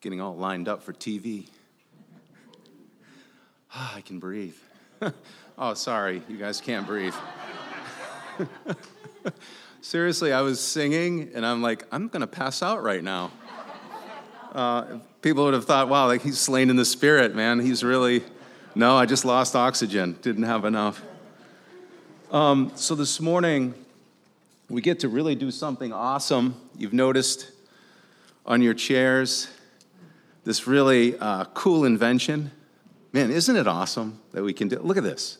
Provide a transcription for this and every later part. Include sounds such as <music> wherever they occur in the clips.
getting all lined up for TV. Ah, I can breathe. <laughs> oh, sorry, you guys can't breathe. <laughs> Seriously, I was singing and I'm like, I'm to pass out right now. Uh, people would have thought, wow, like he's slain in the spirit, man. He's really, no, I just lost oxygen, didn't have enough. Um, so this morning, we get to really do something awesome. You've noticed on your chairs this really uh, cool invention. Man, isn't it awesome that we can do? Look at this.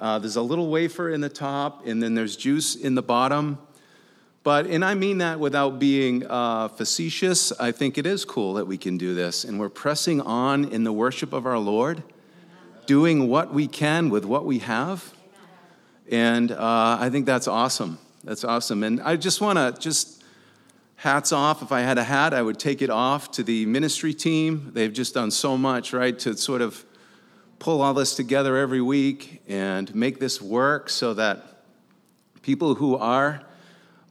Uh, there's a little wafer in the top, and then there's juice in the bottom. But, and I mean that without being uh, facetious, I think it is cool that we can do this. And we're pressing on in the worship of our Lord, doing what we can with what we have. And uh, I think that's awesome. That's awesome. And I just want to just hats off. If I had a hat, I would take it off to the ministry team. They've just done so much, right, to sort of pull all this together every week and make this work so that people who are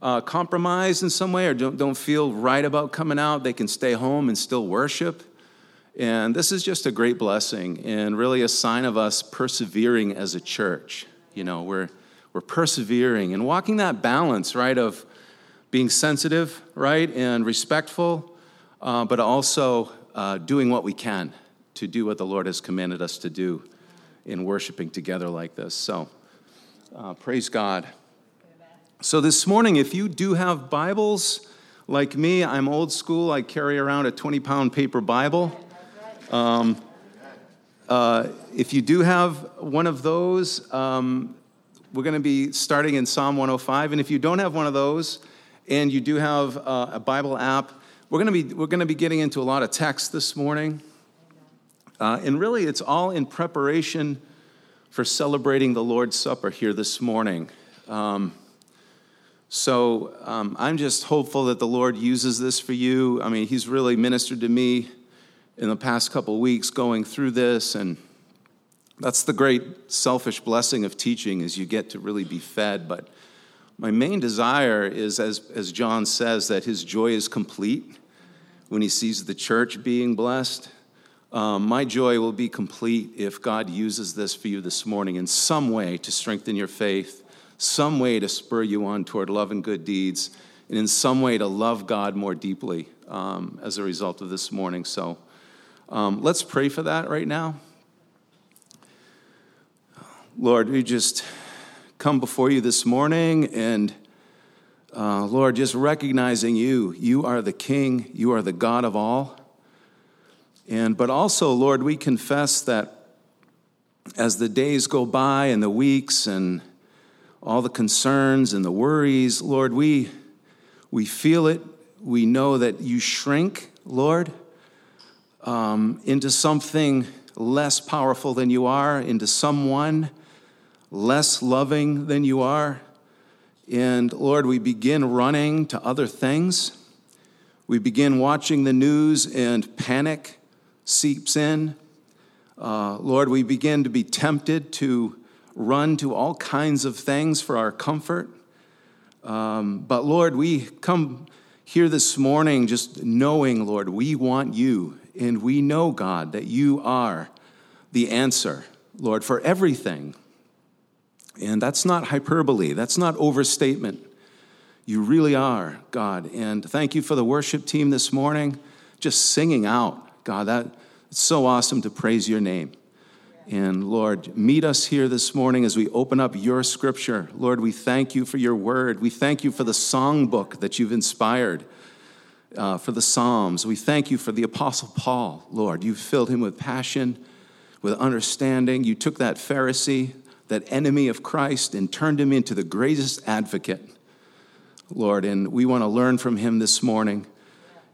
uh, compromised in some way or don't, don't feel right about coming out, they can stay home and still worship. And this is just a great blessing and really a sign of us persevering as a church. You know, we're we're persevering and walking that balance, right, of being sensitive, right, and respectful, uh, but also uh, doing what we can to do what the Lord has commanded us to do in worshiping together like this. So, uh, praise God. So, this morning, if you do have Bibles, like me, I'm old school. I carry around a 20 pound paper Bible. Um, uh, if you do have one of those, um, we're going to be starting in Psalm 105. And if you don't have one of those and you do have uh, a Bible app, we're going to be, we're going to be getting into a lot of text this morning. Uh, and really, it's all in preparation for celebrating the Lord's Supper here this morning. Um, so um, I'm just hopeful that the Lord uses this for you. I mean, He's really ministered to me in the past couple weeks going through this and that's the great selfish blessing of teaching is you get to really be fed. But my main desire is, as, as John says, that his joy is complete when he sees the church being blessed. Um, my joy will be complete if God uses this for you this morning in some way to strengthen your faith, some way to spur you on toward love and good deeds, and in some way to love God more deeply um, as a result of this morning. So um, let's pray for that right now. Lord, we just come before you this morning and uh, Lord, just recognizing you. You are the King, you are the God of all. And but also, Lord, we confess that as the days go by and the weeks and all the concerns and the worries, Lord, we we feel it. We know that you shrink, Lord, um, into something less powerful than you are, into someone less loving than you are. And Lord, we begin running to other things. We begin watching the news and panic seeps in. Uh, Lord, we begin to be tempted to run to all kinds of things for our comfort. Um, but Lord, we come here this morning just knowing, Lord, we want you. And we know, God, that you are the answer, Lord, for everything. And that's not hyperbole, that's not overstatement. You really are, God. And thank you for the worship team this morning, just singing out. God, that it's so awesome to praise your name. And Lord, meet us here this morning as we open up your scripture. Lord, we thank you for your word. We thank you for the songbook that you've inspired, uh, for the Psalms. We thank you for the Apostle Paul, Lord. You filled him with passion, with understanding. You took that Pharisee, that enemy of Christ and turned him into the greatest advocate, Lord. And we want to learn from him this morning.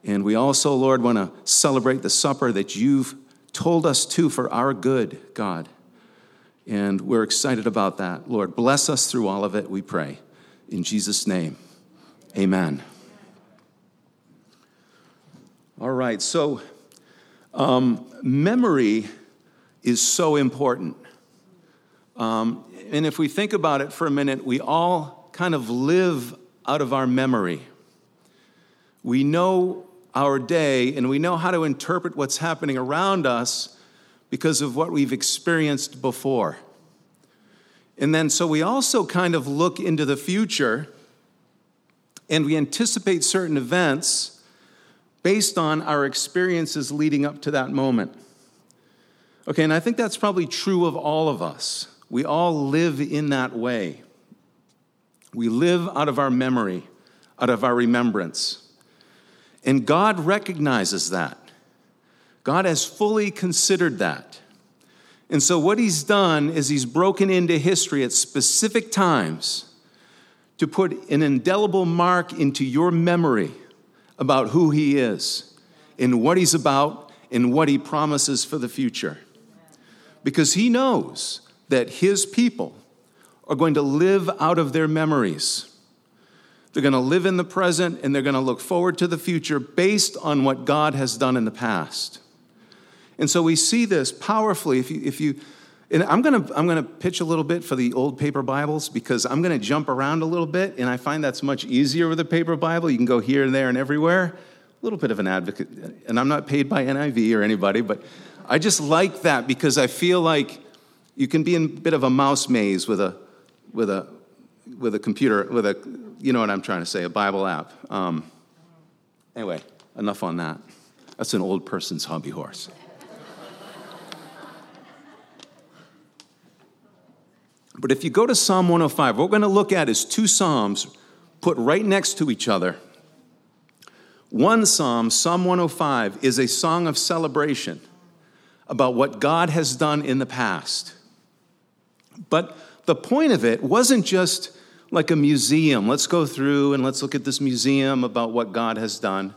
And we also, Lord, want to celebrate the supper that you've told us to for our good, God. And we're excited about that. Lord, bless us through all of it, we pray. In Jesus' name, amen. All right, so um, memory is so important. Um, and if we think about it for a minute, we all kind of live out of our memory. We know our day, and we know how to interpret what's happening around us because of what we've experienced before. And then, so we also kind of look into the future and we anticipate certain events based on our experiences leading up to that moment. Okay, and I think that's probably true of all of us. We all live in that way. We live out of our memory, out of our remembrance. And God recognizes that. God has fully considered that. And so, what He's done is He's broken into history at specific times to put an indelible mark into your memory about who He is and what He's about and what He promises for the future. Because He knows that His people are going to live out of their memories. They're going to live in the present and they're going to look forward to the future based on what God has done in the past. And so we see this powerfully. If you, if you and I'm going to I'm going to pitch a little bit for the old paper Bibles because I'm going to jump around a little bit, and I find that's much easier with a paper Bible. You can go here and there and everywhere. A little bit of an advocate, and I'm not paid by NIV or anybody, but I just like that because I feel like you can be in a bit of a mouse maze with a with a with a computer with a you know what I'm trying to say a Bible app. Um, anyway, enough on that. That's an old person's hobby horse. But if you go to Psalm 105, what we're going to look at is two Psalms put right next to each other. One Psalm, Psalm 105, is a song of celebration about what God has done in the past. But the point of it wasn't just like a museum. Let's go through and let's look at this museum about what God has done.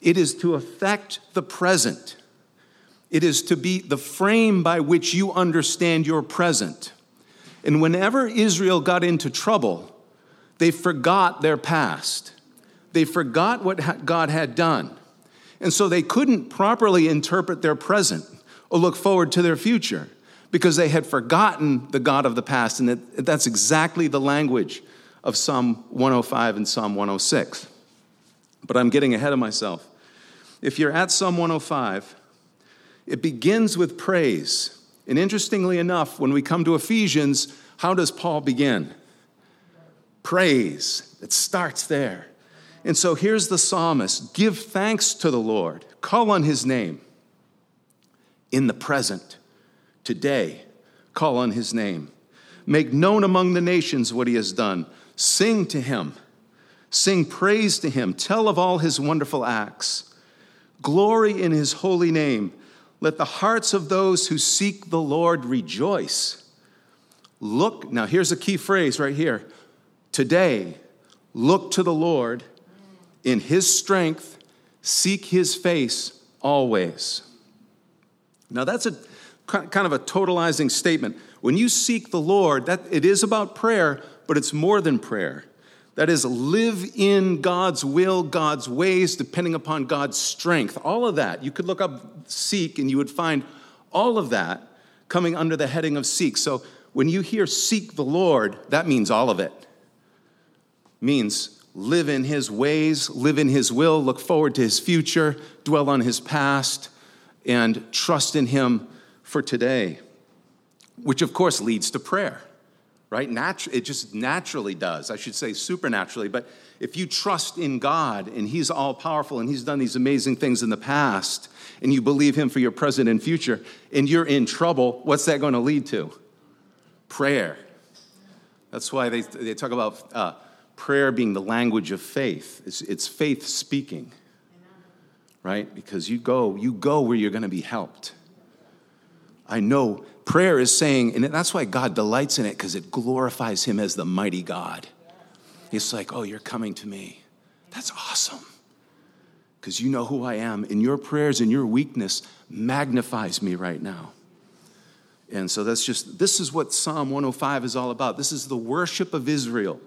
It is to affect the present. It is to be the frame by which you understand your present. And whenever Israel got into trouble, they forgot their past. They forgot what God had done. And so they couldn't properly interpret their present or look forward to their future because they had forgotten the God of the past. And that's exactly the language of Psalm 105 and Psalm 106. But I'm getting ahead of myself. If you're at Psalm 105, it begins with praise. And interestingly enough, when we come to Ephesians, how does Paul begin? Praise. It starts there. And so here's the psalmist give thanks to the Lord, call on his name in the present Today, call on his name. Make known among the nations what he has done. Sing to him. Sing praise to him. Tell of all his wonderful acts. Glory in his holy name. Let the hearts of those who seek the Lord rejoice. Look, now here's a key phrase right here. Today, look to the Lord in his strength, seek his face always. Now that's a kind of a totalizing statement. When you seek the Lord, that it is about prayer, but it's more than prayer. That is, live in God's will, God's ways, depending upon God's strength. All of that. You could look up seek and you would find all of that coming under the heading of seek. So when you hear seek the Lord, that means all of it. means live in his ways, live in his will, look forward to his future, dwell on his past, and trust in him for today, which of course leads to prayer, right? Natu- it just naturally does. I should say supernaturally. But if you trust in God and He's all powerful and He's done these amazing things in the past, and you believe Him for your present and future, and you're in trouble, what's that going to lead to? Prayer. That's why they, they talk about uh, prayer being the language of faith. It's, it's faith speaking, right? Because you go, you go where you're going to be helped. I know prayer is saying, and that's why God delights in it, because it glorifies Him as the mighty God. It's like, oh, you're coming to me. That's awesome. Because you know who I am, and your prayers and your weakness magnifies me right now. And so that's just, this is what Psalm 105 is all about. This is the worship of Israel.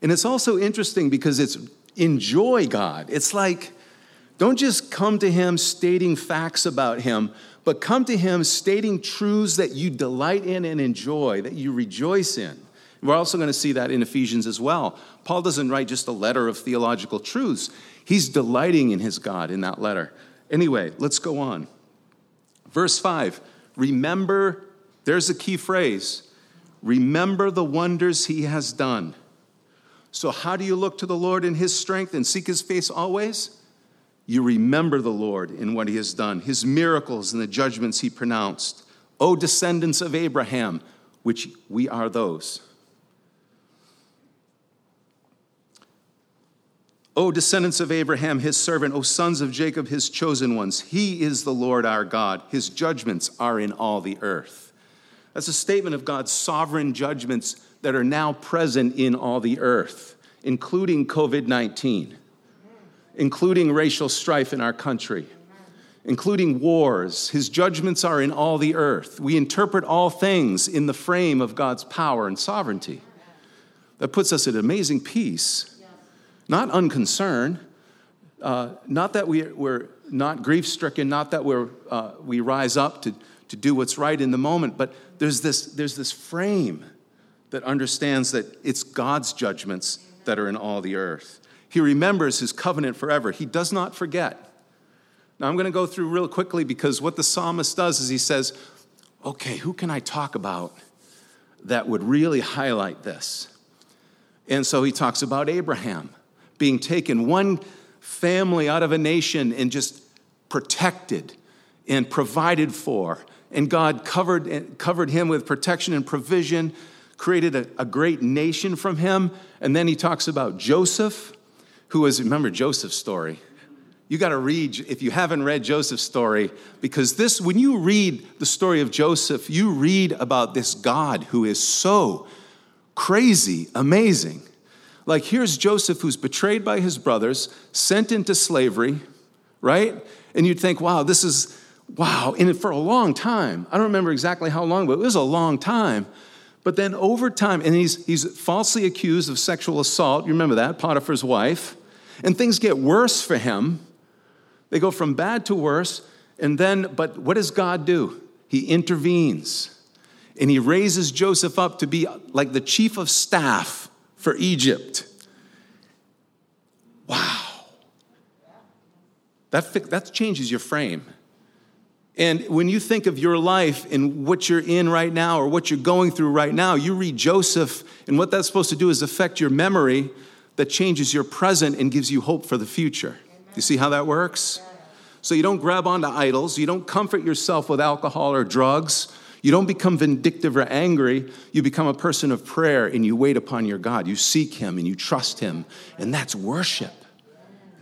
And it's also interesting because it's enjoy God. It's like, don't just come to Him stating facts about Him, but come to Him stating truths that you delight in and enjoy, that you rejoice in. We're also going to see that in Ephesians as well. Paul doesn't write just a letter of theological truths, He's delighting in his God in that letter. Anyway, let's go on. Verse 5 Remember, there's a key phrase remember the wonders he has done. So, how do you look to the Lord in his strength and seek his face always? You remember the Lord in what he has done, his miracles and the judgments he pronounced. O descendants of Abraham, which we are those. O descendants of Abraham, his servant, O sons of Jacob, his chosen ones, he is the Lord our God. His judgments are in all the earth. That's a statement of God's sovereign judgments that are now present in all the earth, including COVID 19, including racial strife in our country, including wars. His judgments are in all the earth. We interpret all things in the frame of God's power and sovereignty. That puts us at amazing peace not unconcerned, uh, not that we, we're not grief stricken, not that we're, uh, we rise up to, to do what's right in the moment, but there's this, there's this frame that understands that it's God's judgments that are in all the earth. He remembers his covenant forever, he does not forget. Now, I'm going to go through real quickly because what the psalmist does is he says, okay, who can I talk about that would really highlight this? And so he talks about Abraham being taken, one family out of a nation and just protected and provided for. And God covered, covered him with protection and provision, created a, a great nation from him. And then he talks about Joseph, who was, remember Joseph's story. You got to read, if you haven't read Joseph's story, because this, when you read the story of Joseph, you read about this God who is so crazy, amazing. Like, here's Joseph who's betrayed by his brothers, sent into slavery, right? And you'd think, wow, this is, wow. And for a long time, I don't remember exactly how long, but it was a long time. But then over time, and he's, he's falsely accused of sexual assault. You remember that, Potiphar's wife. And things get worse for him. They go from bad to worse. And then, but what does God do? He intervenes and he raises Joseph up to be like the chief of staff for Egypt. Wow. That, that changes your frame. And when you think of your life and what you're in right now or what you're going through right now, you read Joseph, and what that's supposed to do is affect your memory that changes your present and gives you hope for the future. You see how that works? So you don't grab onto idols, you don't comfort yourself with alcohol or drugs, you don't become vindictive or angry. You become a person of prayer and you wait upon your God. You seek Him and you trust Him. And that's worship.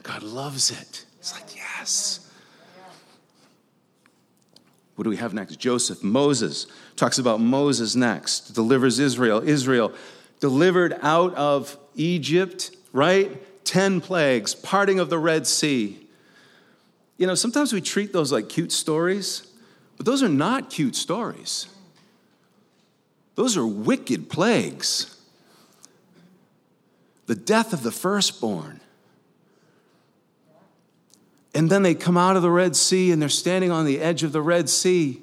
God loves it. It's like, yes. What do we have next? Joseph, Moses talks about Moses next, delivers Israel. Israel delivered out of Egypt, right? 10 plagues, parting of the Red Sea. You know, sometimes we treat those like cute stories. But those are not cute stories. Those are wicked plagues. The death of the firstborn. And then they come out of the Red Sea and they're standing on the edge of the Red Sea.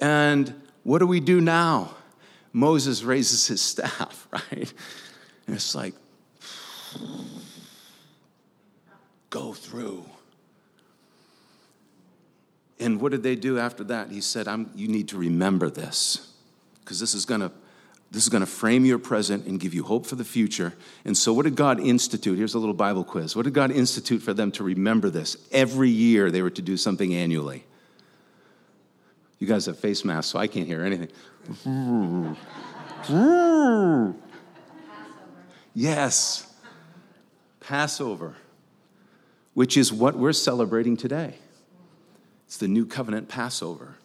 And what do we do now? Moses raises his <laughs> staff, right? And it's like, <sighs> go through. And what did they do after that? He said, You need to remember this because this is going to. This is going to frame your present and give you hope for the future. And so, what did God institute? Here's a little Bible quiz. What did God institute for them to remember this? Every year they were to do something annually. You guys have face masks, so I can't hear anything. yes, Passover, which is what we're celebrating today. It's the new covenant Passover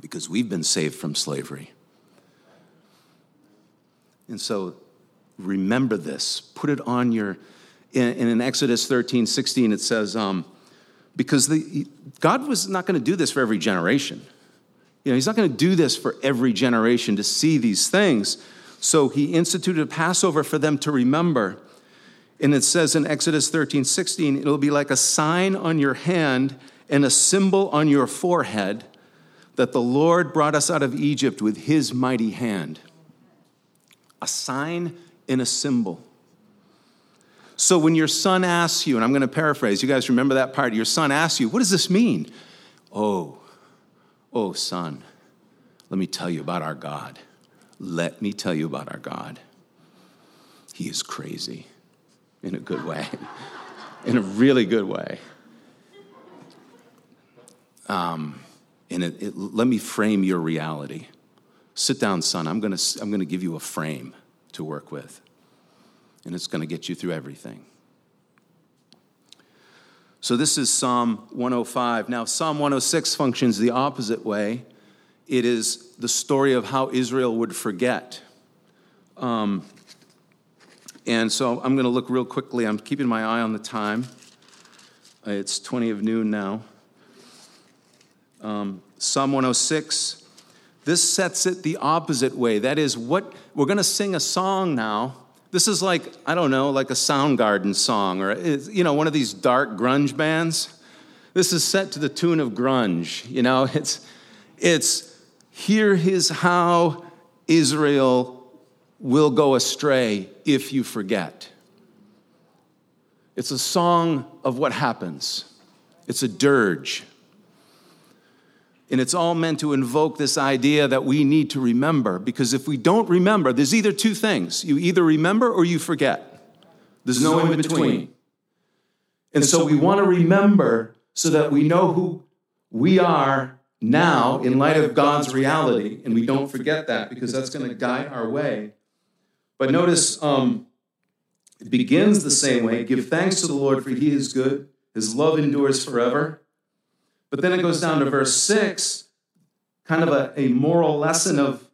because we've been saved from slavery. And so remember this, put it on your, in, in Exodus 13, 16, it says, um, because the, God was not going to do this for every generation. You know, He's not going to do this for every generation to see these things. So He instituted a Passover for them to remember. And it says in Exodus 13, 16, it'll be like a sign on your hand and a symbol on your forehead that the Lord brought us out of Egypt with his mighty hand. A sign and a symbol. So when your son asks you, and I'm going to paraphrase, you guys remember that part? Your son asks you, what does this mean? Oh, oh, son, let me tell you about our God. Let me tell you about our God. He is crazy in a good way, <laughs> in a really good way. Um, and it, it, let me frame your reality. Sit down, son. I'm going to I'm going to give you a frame to work with, and it's going to get you through everything. So, this is Psalm 105. Now, Psalm 106 functions the opposite way. It is the story of how Israel would forget. Um, and so I'm going to look real quickly. I'm keeping my eye on the time. It's 20 of noon now. Um, Psalm 106. This sets it the opposite way. That is, what we're going to sing a song now. This is like, I don't know, like a Soundgarden song or, eh, you know, one of these dark grunge bands. This is set to the tune of grunge. You know, <laughs> it's, it's here is how Israel will go astray if you forget. It's a song of what happens, it's a dirge. And it's all meant to invoke this idea that we need to remember, because if we don't remember, there's either two things you either remember or you forget. There's no in between. And so we want to remember so that we know who we are now in light of God's reality, and we don't forget that because that's going to guide our way. But notice um, it begins the same way give thanks to the Lord, for he is good, his love endures forever. But then it goes down to verse 6, kind of a, a moral lesson of,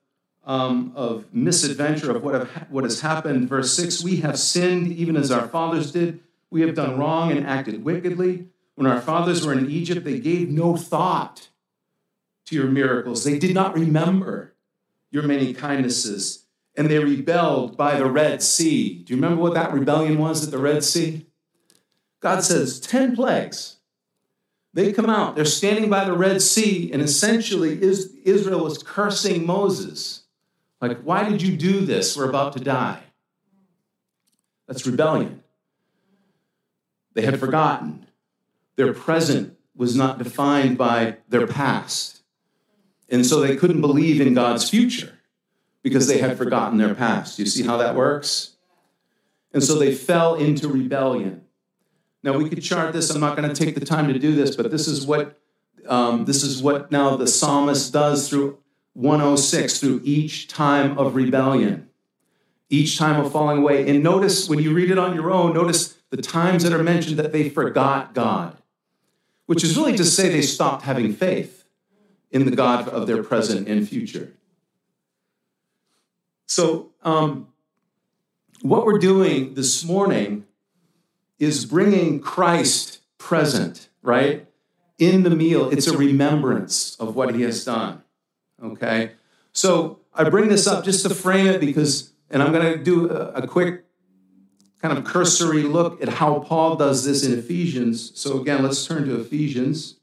um, of misadventure of what, have, what has happened. Verse 6 We have sinned even as our fathers did. We have done wrong and acted wickedly. When our fathers were in Egypt, they gave no thought to your miracles. They did not remember your many kindnesses, and they rebelled by the Red Sea. Do you remember what that rebellion was at the Red Sea? God says 10 plagues they come out, they're standing by the Red Sea, and essentially Israel was cursing Moses. Like, why did you do this? We're about to die. That's rebellion. They had forgotten. Their present was not defined by their past. And so they couldn't believe in God's future because they had forgotten their past. You see how that works? And so they fell into rebellion. Now we could chart this. I'm not going to take the time to do this, but this is what um, this is what now the psalmist does through 106 through each time of rebellion, each time of falling away. And notice when you read it on your own, notice the times that are mentioned that they forgot God, which is really to say they stopped having faith in the God of their present and future. So, um, what we're doing this morning is bringing Christ present, right? In the meal. It's a remembrance of what he has done. Okay? So I bring this up just to frame it because, and I'm going to do a, quick kind of cursory look at how Paul does this in Ephesians. So again, let's turn to Ephesians,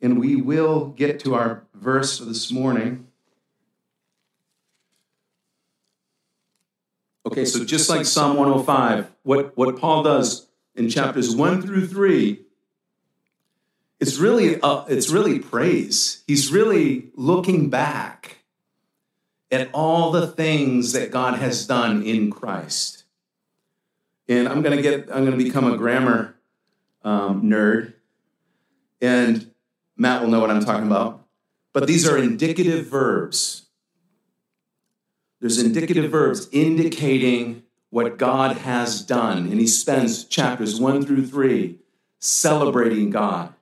and we will get to our verse for this morning. Okay, so just like Psalm 105, what, what Paul does in chapters 1 through 3, it's really, uh, it's really praise. He's really looking back at all the things that God has done in Christ. And I'm going to get, I'm going to become a grammar um, nerd. And Matt will know what I'm talking about. But these are indicative verbs. There's indicative verbs indicating what God has done. And he spends chapters one through three celebrating God,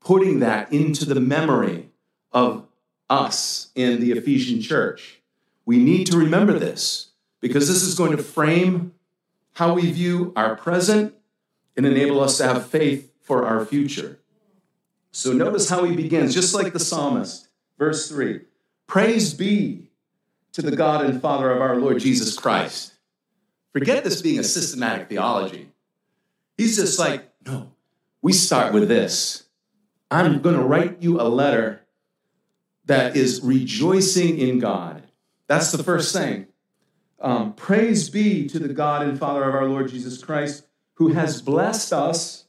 putting that into the memory of us in the Ephesian church. We need to remember this because this is going to frame how we view our present and enable us to have faith for our future. So notice how he begins, just like the psalmist. Verse 3 Praise be to the God and Father of our Lord Jesus Christ. Forget this being a systematic theology. He's just like, no, we start with this. I'm going to write you a letter that is rejoicing in God. That's the first thing. Um, praise be to the God and Father of our Lord Jesus Christ, who has blessed us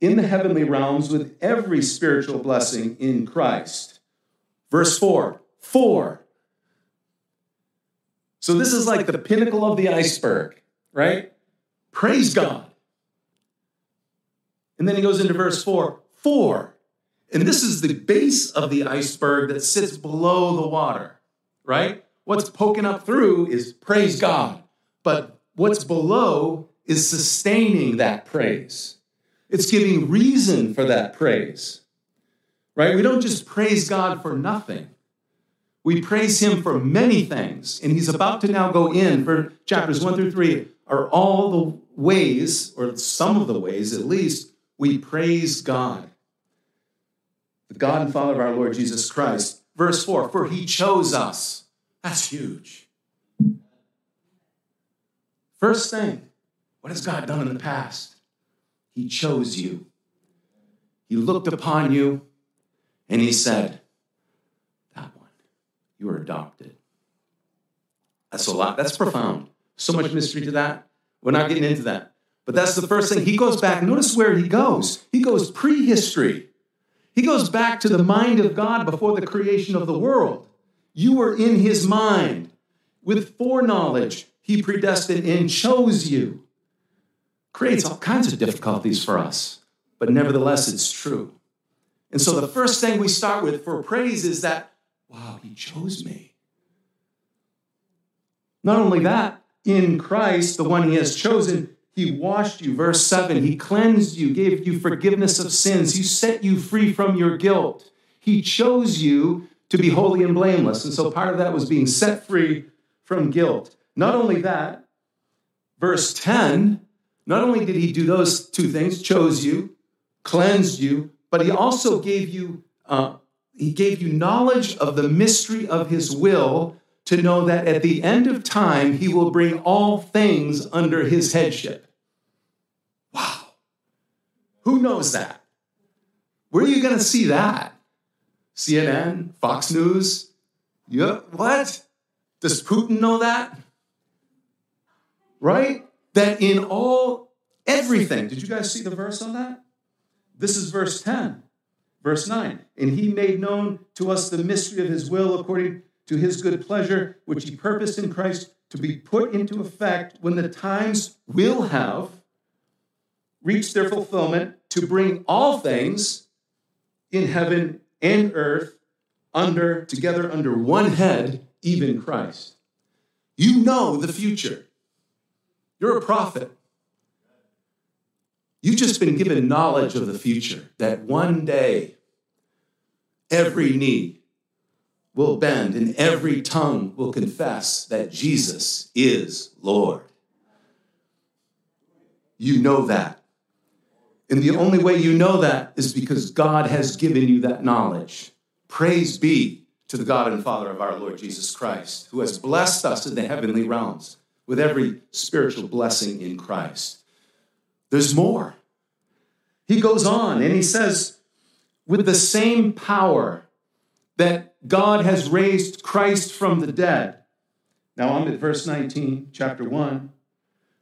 in the heavenly realms with every spiritual blessing in Christ. Verse 4 4. So this is like the pinnacle of the iceberg, right? Praise God. And then he goes into verse 4 4. And this is the base of the iceberg that sits below the water, right? What's poking up through is praise God, but what's below is sustaining that praise. It's giving reason for that praise, right? We don't just praise God for nothing. We praise Him for many things. And He's about to now go in for chapters one through three, are all the ways, or some of the ways at least, we praise God. The God and Father of our Lord Jesus Christ. Verse 4 For He chose us that's huge. First thing, what has God done in the past? He chose you. He looked upon you and he said, you are adopted. That's a lot. That's profound. So much mystery to that. We're not getting into that. But that's the first thing. He goes back. Notice where he goes. He goes prehistory. He goes back to the mind of God before the creation of the world. You were in his mind. With foreknowledge, he predestined and chose you. Creates all kinds of difficulties for us, but nevertheless, it's true. And so the first thing we start with for praise is that, wow, he chose me. Not only that, in Christ, the one he has chosen, he washed you. Verse 7 He cleansed you, gave you forgiveness of sins, He set you free from your guilt. He chose you to be holy and blameless. And so part of that was being set free from guilt. Not only that, verse 10, not only did he do those two things, chose you, cleansed you, but he also gave you uh, he gave you knowledge of the mystery of his will to know that at the end of time he will bring all things under his headship. Wow. Who knows that? Where are you going to see that? CNN, Fox News. Yeah, what? Does Putin know that? Right? That in all, everything. Did you guys see the verse on that? This is verse 10, verse 9. And he made known to us the mystery of his will according to his good pleasure, which he purposed in Christ to be put into effect when the times will have reached their fulfillment to bring all things in heaven and earth under together under one head, even Christ. You know the future. You're a prophet. You've just been given knowledge of the future that one day every knee will bend and every tongue will confess that Jesus is Lord. You know that. And the only way you know that is because God has given you that knowledge. Praise be to the God and Father of our Lord Jesus Christ, who has blessed us in the heavenly realms with every spiritual blessing in Christ. There's more. He goes on and he says, with the same power that God has raised Christ from the dead. Now I'm at verse 19, chapter 1.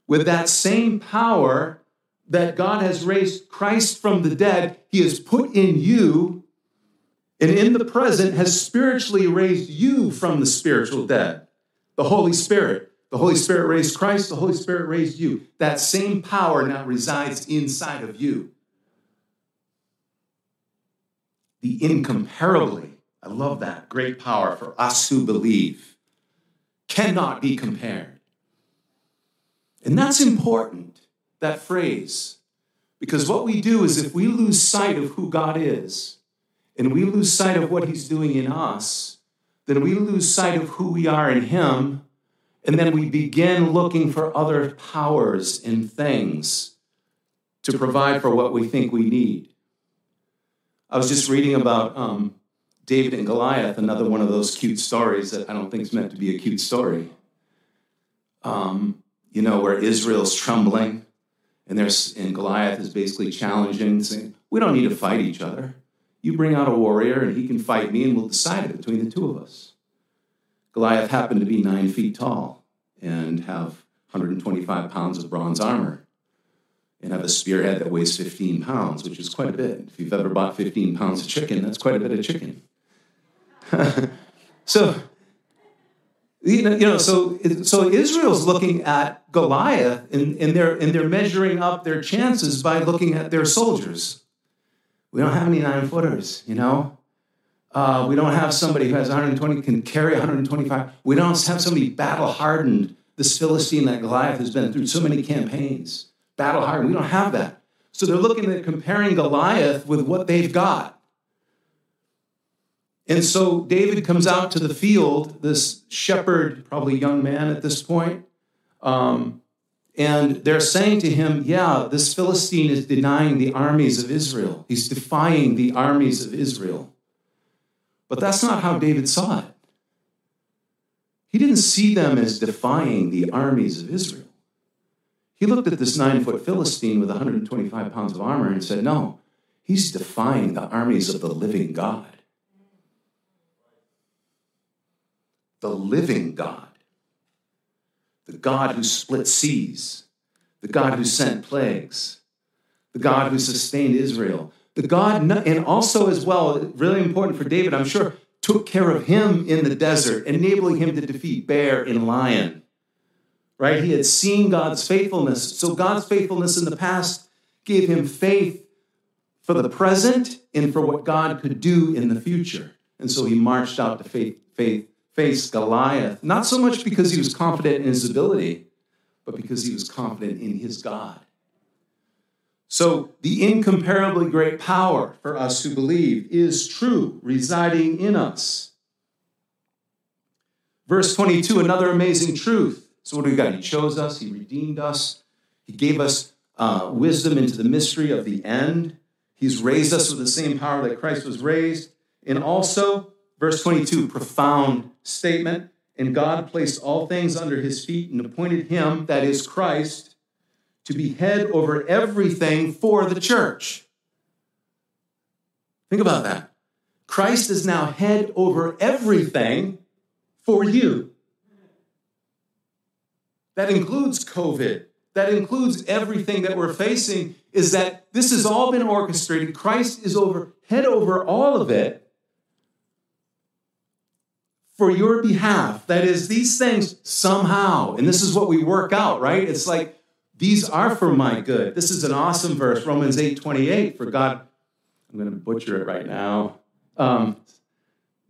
With that same power that God has raised Christ from the dead, He has put in you, and in the present has spiritually raised you from the spiritual dead. The Holy Spirit. The Holy Spirit raised Christ, the Holy Spirit raised you. That same power now resides inside of you. The incomparably, I love that, great power for us who believe cannot be compared. And that's important that phrase. Because what we do is if we lose sight of who God is and we lose sight of what He's doing in us, then we lose sight of who we are in Him, and then we begin looking for other powers and things to provide for what we think we need. I was just reading about um, David and Goliath, another one of those cute stories that I don't think is meant to be a cute story. Um, you know, where Israel's trembling and there's and Goliath is basically challenging, saying, "We don't need to fight each other. You bring out a warrior, and he can fight me, and we'll decide it between the two of us." Goliath happened to be nine feet tall and have 125 pounds of bronze armor and have a spearhead that weighs 15 pounds, which is quite a bit. If you've ever bought 15 pounds of chicken, that's quite a bit of chicken. <laughs> so, you know, so, so Israel's looking at Goliath and, and, they're, and they're measuring up their chances by looking at their soldiers. We don't have any nine footers, you know? Uh, we don't have somebody who has 120, can carry 125. We don't have somebody battle hardened. This Philistine that Goliath has been through so many campaigns, battle hardened. We don't have that. So they're looking at comparing Goliath with what they've got. And so David comes out to the field, this shepherd, probably young man at this point, um, and they're saying to him, Yeah, this Philistine is denying the armies of Israel. He's defying the armies of Israel. But that's not how David saw it. He didn't see them as defying the armies of Israel. He looked at this nine foot Philistine with 125 pounds of armor and said, No, he's defying the armies of the living God. The living God. The God who split seas. The God who sent plagues. The God who sustained Israel the God, and also as well, really important for David, I'm sure, took care of him in the desert, enabling him to defeat bear and lion. Right? He had seen God's faithfulness. So God's faithfulness in the past gave him faith for the present and for what God could do in the future. And so he marched out to faith, faith, face Goliath, not so much because he was confident in his ability, but because he was confident in his God. So, the incomparably great power for us who believe is true, residing in us. Verse 22, another amazing truth. So, what do we got? He chose us, He redeemed us, He gave us uh, wisdom into the mystery of the end. He's raised us with the same power that Christ was raised. And also, verse 22, profound statement. And God placed all things under his feet and appointed him, that is Christ, to be head over everything for the church. Think about that. Christ is now head over everything for you. That includes COVID. That includes everything that we're facing, is that this has all been orchestrated. Christ is over, head over all of it for your behalf. That is, these things somehow, and this is what we work out, right? It's like these are for my good. This is an awesome verse, Romans 8 28. For God, I'm going to butcher it right now. Um,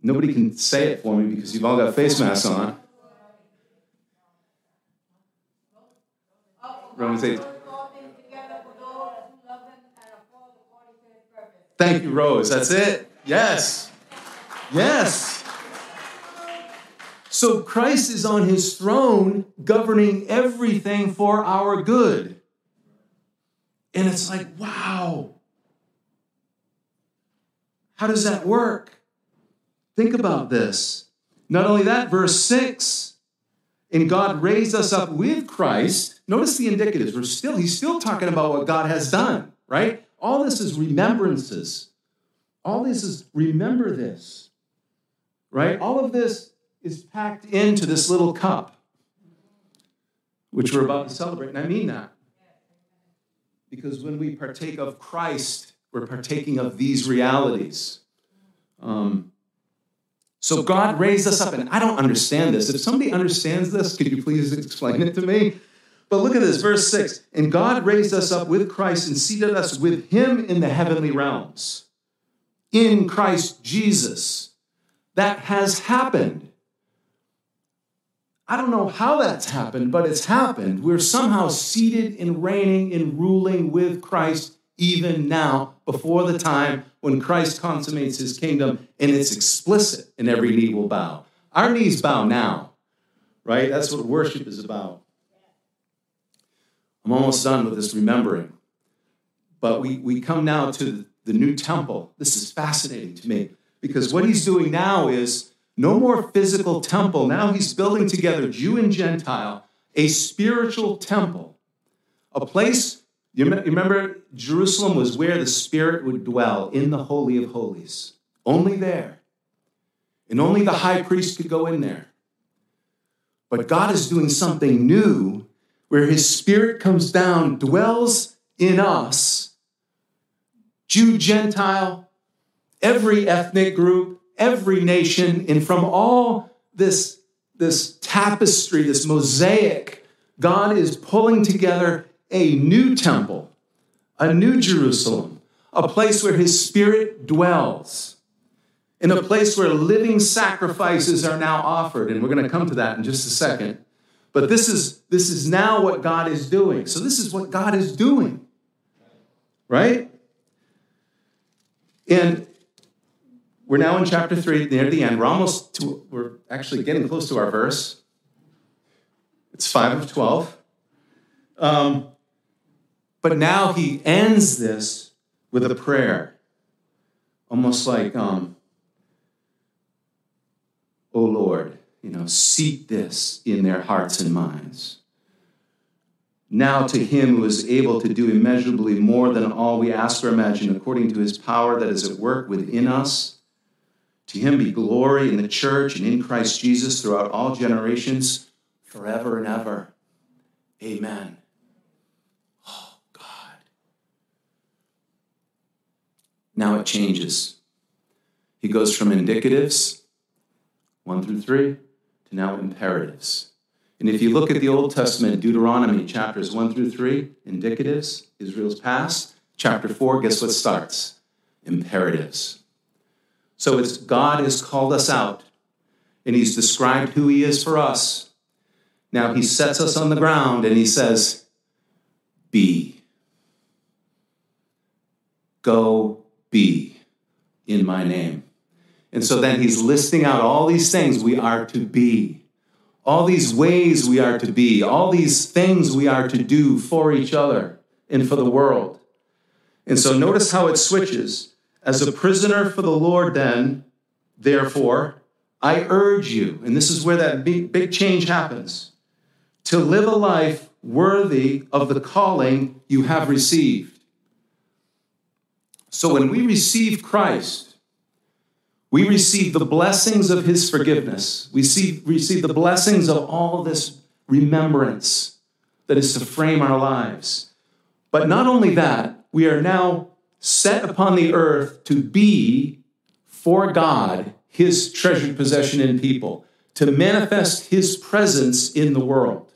nobody can say it for me because you've all got face masks on. Romans 8. Thank you, Rose. That's it. Yes. Yes. So Christ is on his throne governing everything for our good. And it's like, wow. How does that work? Think about this. Not only that, verse 6 and God raised us up with Christ. Notice the indicatives. We're still, he's still talking about what God has done, right? All this is remembrances. All this is remember this, right? All of this is packed into this little cup, which we're about to celebrate. And I mean that. Because when we partake of Christ, we're partaking of these realities. Um, so God raised us up, and I don't understand this. If somebody understands this, could you please explain it to me? But look at this, verse 6. And God raised us up with Christ and seated us with him in the heavenly realms. In Christ Jesus. That has happened. I don't know how that's happened, but it's happened. We're somehow seated and reigning and ruling with Christ even now, before the time when Christ consummates his kingdom, and it's explicit, and every knee will bow. Our knees bow now, right? That's what worship is about. I'm almost done with this remembering. But we, we come now to the new temple. This is fascinating to me because what he's doing now is no more physical temple. Now he's building together, Jew and Gentile, a spiritual temple, a place. You remember, Jerusalem was where the Spirit would dwell in the Holy of Holies. Only there. And only the high priest could go in there. But God is doing something new where his spirit comes down, dwells in us, Jew, Gentile, every ethnic group, every nation, and from all this, this tapestry, this mosaic, God is pulling together a new temple, a new Jerusalem, a place where his spirit dwells, in a place where living sacrifices are now offered. And we're going to come to that in just a second. But this is, this is now what God is doing. So, this is what God is doing, right? And we're now in chapter 3, near the end. We're almost to, we're actually getting close to our verse. It's 5 of 12. Um, but now he ends this with a prayer, almost like, um, Oh Lord, you know, seat this in their hearts and minds. Now to him who is able to do immeasurably more than all we ask or imagine, according to his power that is at work within us. To him be glory in the church and in Christ Jesus throughout all generations, forever and ever. Amen. Oh, God. Now it changes. He goes from indicatives, one through three, to now imperatives. And if you look at the Old Testament, Deuteronomy chapters 1 through 3, indicatives, Israel's past. Chapter 4, guess what starts? Imperatives. So it's God has called us out, and He's described who He is for us. Now He sets us on the ground and He says, Be. Go be in my name. And so then He's listing out all these things we are to be all these ways we are to be, all these things we are to do for each other and for the world. And so notice how it switches. As a prisoner for the Lord, then, therefore, I urge you, and this is where that big, change happens, to live a life worthy of the calling you have received. So when we receive Christ, we receive the blessings of his forgiveness. We see, receive the blessings of all this remembrance that is to frame our lives. But not only that, we are now set upon the earth to be for God his treasured possession in people, to manifest his presence in the world.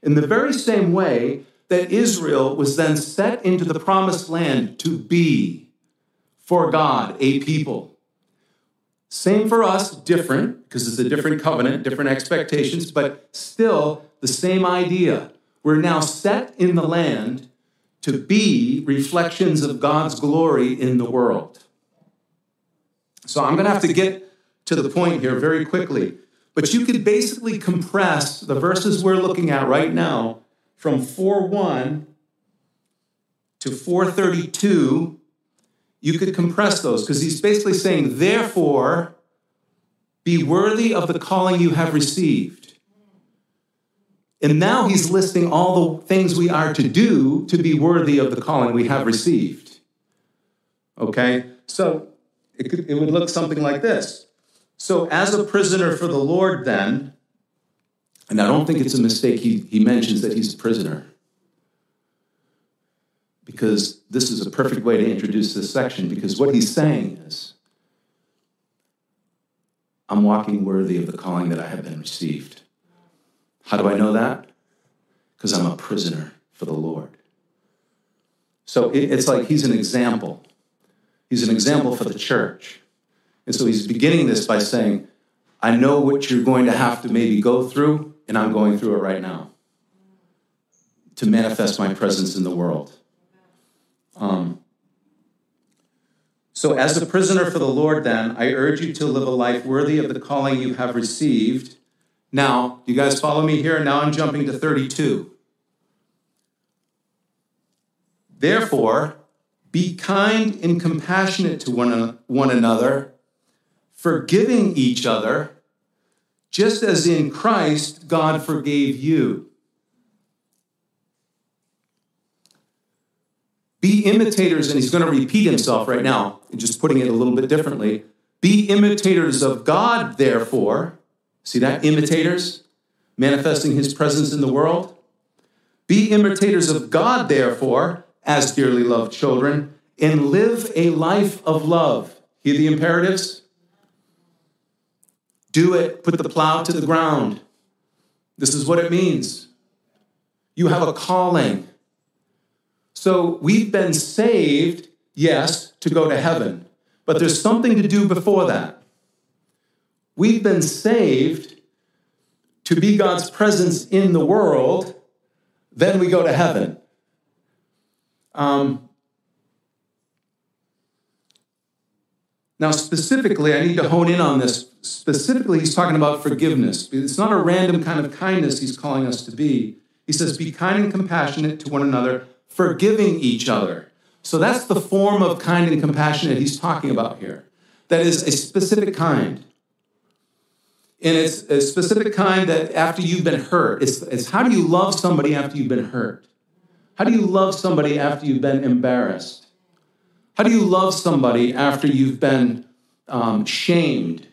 In the very same way that Israel was then set into the promised land to be for God a people same for us, different, because it's a different covenant, different expectations, but still the same idea. We're now set in the land to be reflections of God's glory in the world. So I'm going to have to get to the point here very quickly. But you could basically compress the verses we're looking at right now from 4:1 to 432 you could compress those because he's basically saying, therefore, be worthy of the calling you have received. And now he's listing all the things we are to do to be worthy of the calling we have received. Okay? So it, could, it would look something like this. So, as a prisoner for the Lord, then, and I don't think it's a mistake he, he mentions that he's a prisoner because this is a perfect way to introduce this section because what he's saying is I'm walking worthy of the calling that I have been received. How do I know that? Because I'm a prisoner for the Lord. So it's like he's an example. He's an example for the church. And so he's beginning this by saying, I know what you're going to have to maybe go through, and I'm going through it right now to manifest my presence in the world. Um, so, as a prisoner for the Lord, then, I urge you to live a life worthy of the calling you have received. Now, do you guys follow me here? Now I'm jumping to 32. Therefore, be kind and compassionate to one, one another, forgiving each other, just as in Christ God forgave you. Be imitators, and he's going to repeat himself right now, just putting it a little bit differently. Be imitators of God, therefore. See that? Imitators. manifesting his presence in the world. Be imitators of God, therefore, as dearly loved children, and live a life of love. Hear the imperatives? Do it, put the plow to the ground. This is what it means. You have a calling. So we've been saved, yes, to go to heaven, but there's something to do before that. We've been saved to be God's presence in the world, then we go to heaven. Um, now, specifically, I need to hone in on this. Specifically, he's talking about forgiveness. It's not a random kind of kindness he's calling us to be. He says, Be kind and compassionate to one another, forgiving each other. So that's the form of kind and compassionate he's talking about here. That is a specific kind. And it's a specific kind that after you've been hurt, it's, it's how do you love somebody after you've been hurt? How do you love somebody after you've been embarrassed? How do you love somebody after you've been um, shamed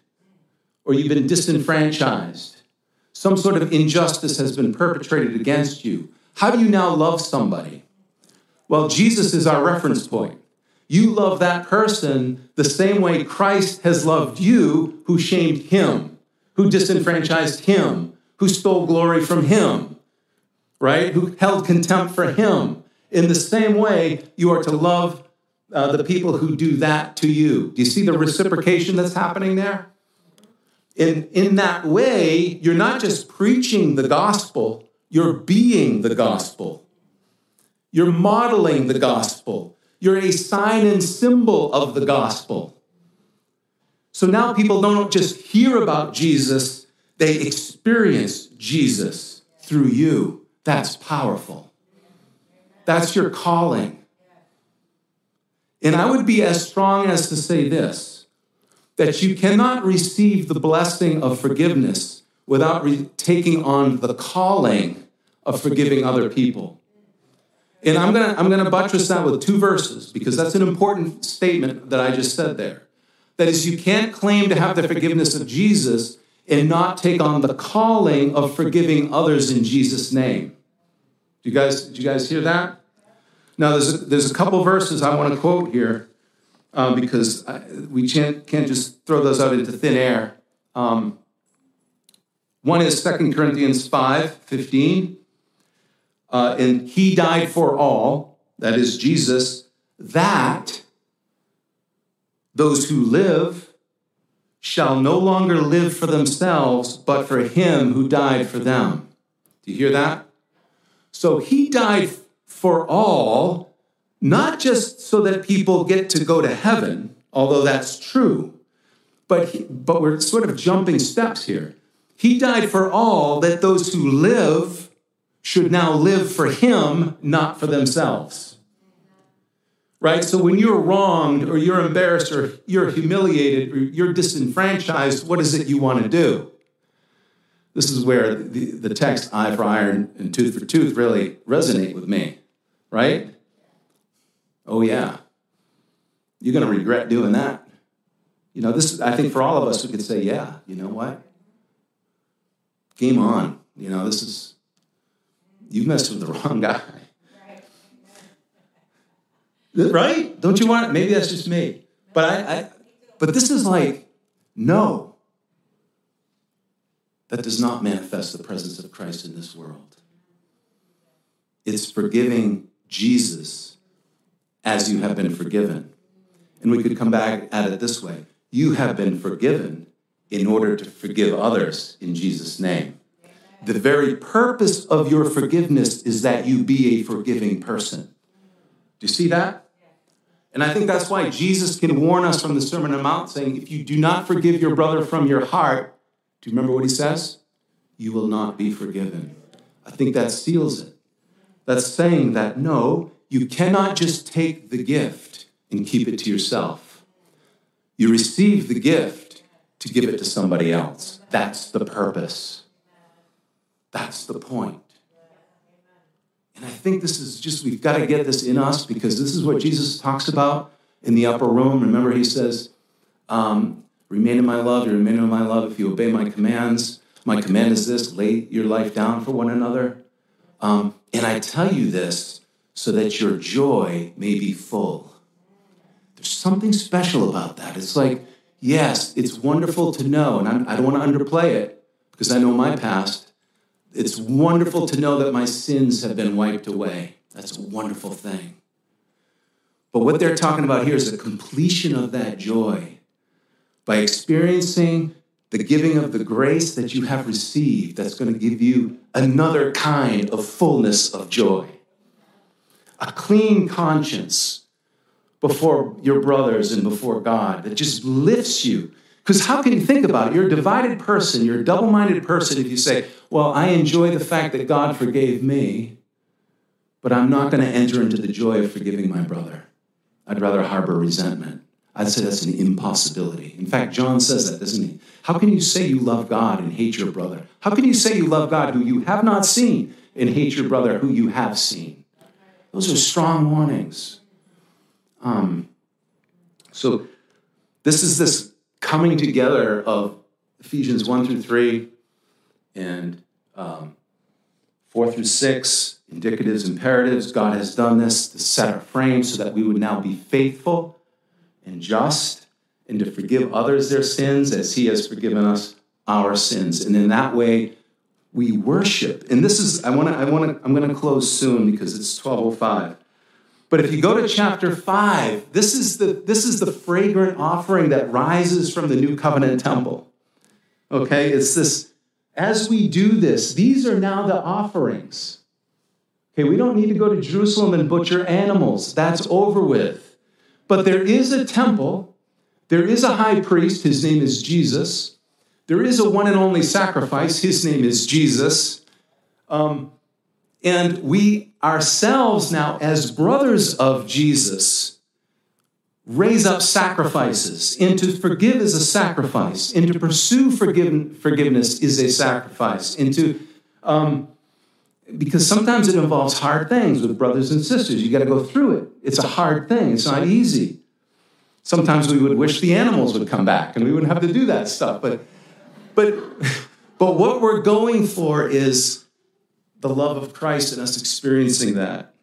or you've been disenfranchised? Some sort of injustice has been perpetrated against you. How do you now love somebody? Well, Jesus is our reference point. You love that person the same way Christ has loved you who shamed him who disenfranchised him, who stole glory from him, right? Who held contempt for him. In the same way, you are to love uh, the people who do that to you. Do you see the reciprocation that's happening there? In, in that way, you're not just preaching the gospel, you're being the gospel. You're modeling the gospel. You're a sign and symbol of the gospel. So now people don't just hear about Jesus, they experience Jesus through you. That's powerful. That's your calling. And I would be as strong as to say this that you cannot receive the blessing of forgiveness without re- taking on the calling of forgiving other people. And I'm going to I'm going to buttress that with two verses because that's an important statement that I just said there. That is, you can't claim to have the forgiveness of Jesus and not take on the calling of forgiving others in Jesus' name. Do you guys, did you guys hear that? Now, there's a, there's a couple verses I want to quote here um, because I, we can't, can't just throw those out into thin air. Um, one is 2 Corinthians 5 15. Uh, and he died for all, that is Jesus, that those who live shall no longer live for themselves, but for him who died for them. Do you hear that? So he died for all, not just so that people get to go to heaven, although that's true, but, he, but we're sort of jumping steps here. He died for all that those who live should now live for him, not for themselves right? So when you're wronged or you're embarrassed or you're humiliated or you're disenfranchised, what is it you want to do? This is where the, the text eye for iron and tooth for tooth really resonate with me, right? Oh, yeah. You're going to regret doing that. You know, this, I think for all of us, we could say, yeah, you know what? Game on. You know, this is, you messed with the wrong <laughs> guy. Right? Don't you want? Maybe that's just me. But I, I but this is like, no. That does not manifest the presence of Christ in this world. It's forgiving Jesus as you have been forgiven. And we could come back at it this way you have been forgiven in order to forgive others in Jesus' name. The very purpose of your forgiveness is that you be a forgiving person. Do you see that? And I think that's why Jesus can warn us from the Sermon on the Mount saying, if you do not forgive your brother from your heart, do you remember what he says? You will not be forgiven. I think that seals it. That's saying that no, you cannot just take the gift and keep it to yourself. You receive the gift to give it to somebody else. That's the purpose. That's the point. And I think this is just, we've got to get this in us because this is what Jesus talks about in the upper room. Remember, he says, um, Remain in my love, you remain in my love if you obey my commands. My command is this lay your life down for one another. Um, and I tell you this so that your joy may be full. There's something special about that. It's like, yes, it's wonderful to know, and I'm, I do not want to underplay it because I know my past. It's wonderful to know that my sins have been wiped away. That's a wonderful thing. But what they're talking about here is the completion of that joy by experiencing the giving of the grace that you have received that's going to give you another kind of fullness of joy. A clean conscience before your brothers and before God that just lifts you. Because how can you think about it? You're a divided person, you're a double minded person if you say, Well, I enjoy the fact that God forgave me, but I'm not going to enter into the joy of forgiving my brother. I'd rather harbor resentment. I'd say that's an impossibility. In fact, John says that, doesn't he? How can you say you love God and hate your brother? How can you say you love God who you have not seen and hate your brother who you have seen? Those are strong warnings. Um, so, this is this coming together of Ephesians 1 through 3 and um, 4 through 6, indicatives, imperatives. God has done this to set our frame so that we would now be faithful and just and to forgive others their sins as he has forgiven us our sins. And in that way, we worship. And this is, I want to, I want to, I'm going to close soon because it's 1205. But if you go to chapter 5, this is the, this is the fragrant offering that rises from the new covenant temple. Okay, it's this, as we do this, these are now the offerings. Okay, we don't need to go to Jerusalem and butcher animals. That's over with. But there is a temple, there is a high priest, his name is Jesus. There is a one and only sacrifice, his name is Jesus. Um, and we ourselves now, as brothers of Jesus, raise up sacrifices. And to forgive is a sacrifice. And to pursue forgive, forgiveness is a sacrifice. And to um, because sometimes it involves hard things with brothers and sisters. You got to go through it. It's a hard thing, it's not easy. Sometimes we would wish the animals would come back and we wouldn't have to do that stuff. But, but, <laughs> but what we're going for is the love of Christ and us experiencing that.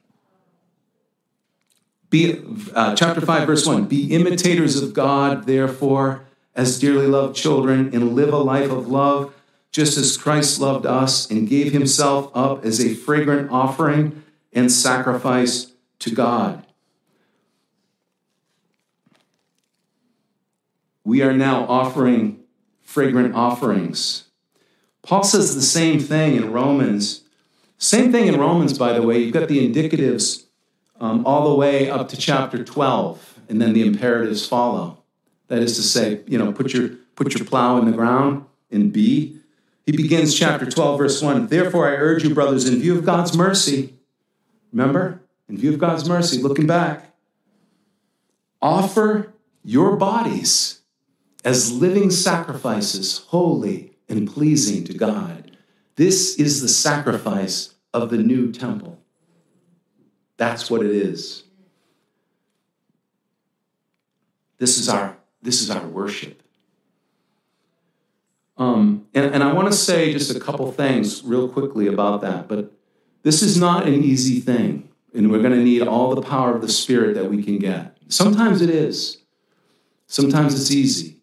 Be, uh, chapter 5, verse 1 Be imitators of God, therefore, as dearly loved children, and live a life of love just as Christ loved us and gave himself up as a fragrant offering and sacrifice to God. We are now offering fragrant offerings. Paul says the same thing in Romans. Same thing in Romans, by the way. You've got the indicatives um, all the way up to chapter 12, and then the imperatives follow. That is to say, you know, put your, put your plow in the ground and be he begins chapter 12, verse 1. Therefore, I urge you, brothers, in view of God's mercy, remember, in view of God's mercy, looking back, offer your bodies as living sacrifices, holy and pleasing to God. This is the sacrifice of the new temple. That's what it is. This is our, this is our worship. Um, and, and I want to say just a couple things real quickly about that, but this is not an easy thing, and we're going to need all the power of the Spirit that we can get. Sometimes it is, sometimes it's easy.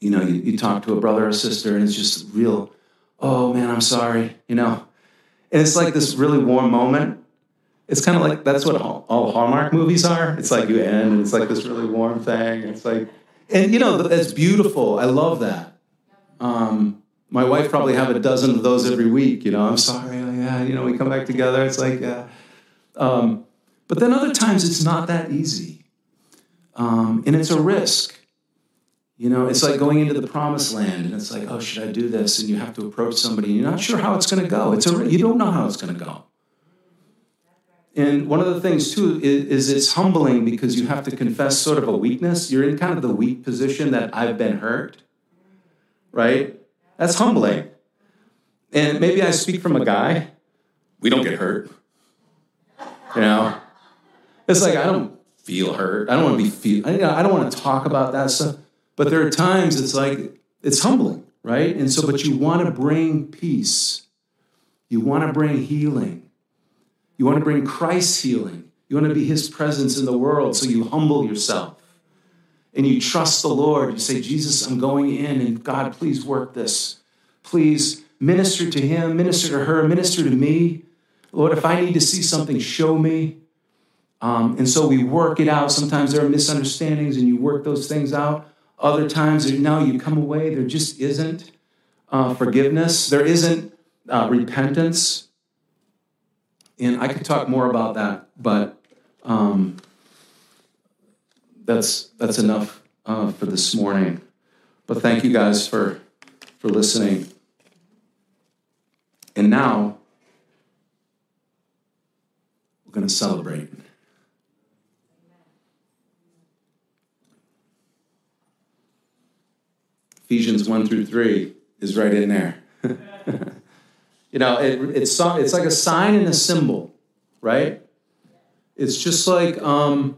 You know, you, you talk to a brother or sister, and it's just real, oh man, I'm sorry, you know. And it's like this really warm moment. It's kind of like that's what all, all Hallmark movies are. It's like you end, and it's like this really warm thing. It's like, and you know, that's beautiful. I love that. Um, my wife probably have a dozen of those every week. You know, I'm sorry, yeah, you know, we come back together. It's like, yeah. Um, but then other times it's not that easy, um, and it's a risk. You know, it's like going into the promised land, and it's like, oh, should I do this? And you have to approach somebody, and you're not sure how it's going to go. It's a you don't know how it's going to go. And one of the things too is, is, it's humbling because you have to confess sort of a weakness. You're in kind of the weak position that I've been hurt right? That's humbling. And maybe I speak from a guy. We don't get hurt. You know? It's like I don't feel hurt. I don't want to be feel I don't want to talk about that stuff. But there are times it's like it's humbling. right? And so, but you want to bring peace. You want to bring healing. You want to bring Christ's healing. You want to be his presence in the world. So you humble yourself and you trust the Lord. You say, Jesus, I'm going in, and God, please work this. Please minister to him, minister to her, minister to me. Lord, if I need to see something, show me. Um, and so we work it out. Sometimes there are misunderstandings, and you work those things out. Other times, now you come away, there just isn't uh, forgiveness, there isn't uh, repentance. And I could talk more about that, but um, that's that's enough uh, for this morning. But thank you guys for for listening. And now we're going to celebrate. Ephesians 1 through 3 is right in there. <laughs> you know, it, it's, it's like a sign and a symbol, right? It's just like, um,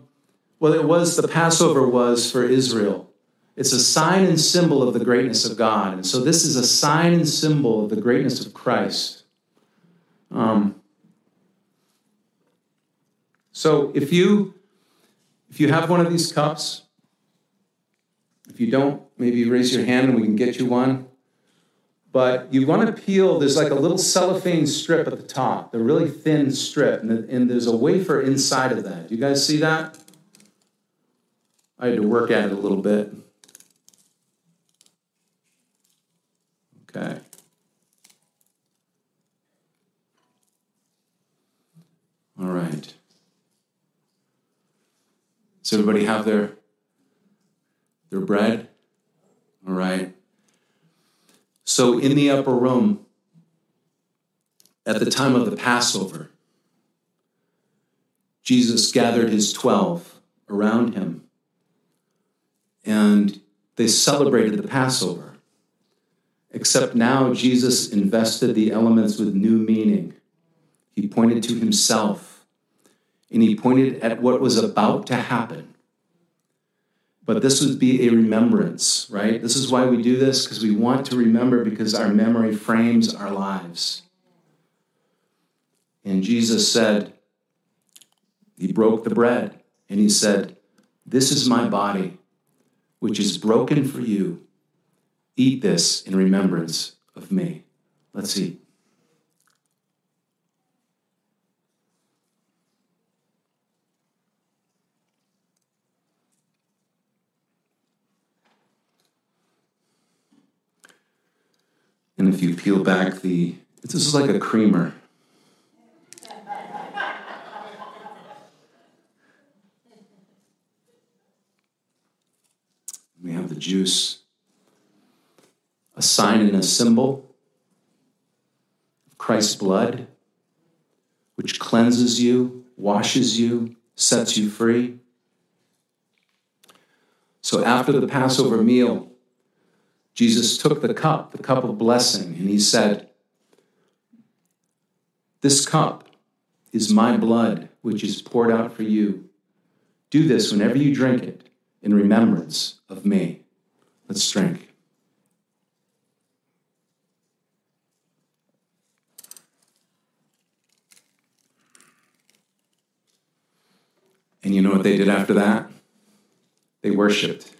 well, it was the Passover was for Israel. It's a sign and symbol of the greatness of God. And so this is a sign and symbol of the greatness of Christ. Um, so if you if you have one of these cups, if you don't, maybe raise your hand and we can get you one. But you want to peel, there's like a little cellophane strip at the top, the really thin strip, and, the, and there's a wafer inside of that. Do you guys see that? I had to work at it a little bit. Okay. All right. Does everybody have their their bread? All right. So in the upper room, at the time of the Passover, Jesus gathered his 12 around him and they celebrated the Passover. Except now Jesus invested the elements with new meaning. He pointed to himself and he pointed at what was about to happen. But this would be a remembrance, right? This is why we do this, because we want to remember, because our memory frames our lives. And Jesus said, He broke the bread and He said, This is my body, which is broken for you. Eat this in remembrance of me. Let's eat. And if you peel back the, this is like a creamer. We have the juice, a sign and a symbol of Christ's blood, which cleanses you, washes you, sets you free. So after the Passover meal, Jesus took the cup, the cup of blessing, and he said, This cup is my blood, which is poured out for you. Do this whenever you drink it in remembrance of me. Let's drink. And you know what they did after that? They worshiped.